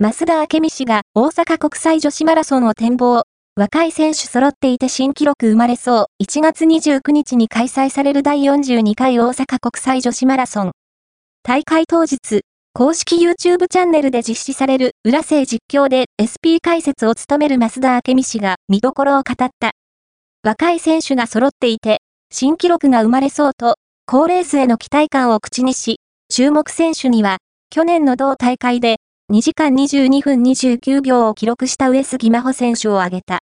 増田明美氏が大阪国際女子マラソンを展望。若い選手揃っていて新記録生まれそう。1月29日に開催される第42回大阪国際女子マラソン。大会当日、公式 YouTube チャンネルで実施される裏生実況で SP 解説を務める増田明美氏が見どころを語った。若い選手が揃っていて、新記録が生まれそうと、高レースへの期待感を口にし、注目選手には、去年の同大会で2時間22分29秒を記録した上杉真穂選手を挙げた。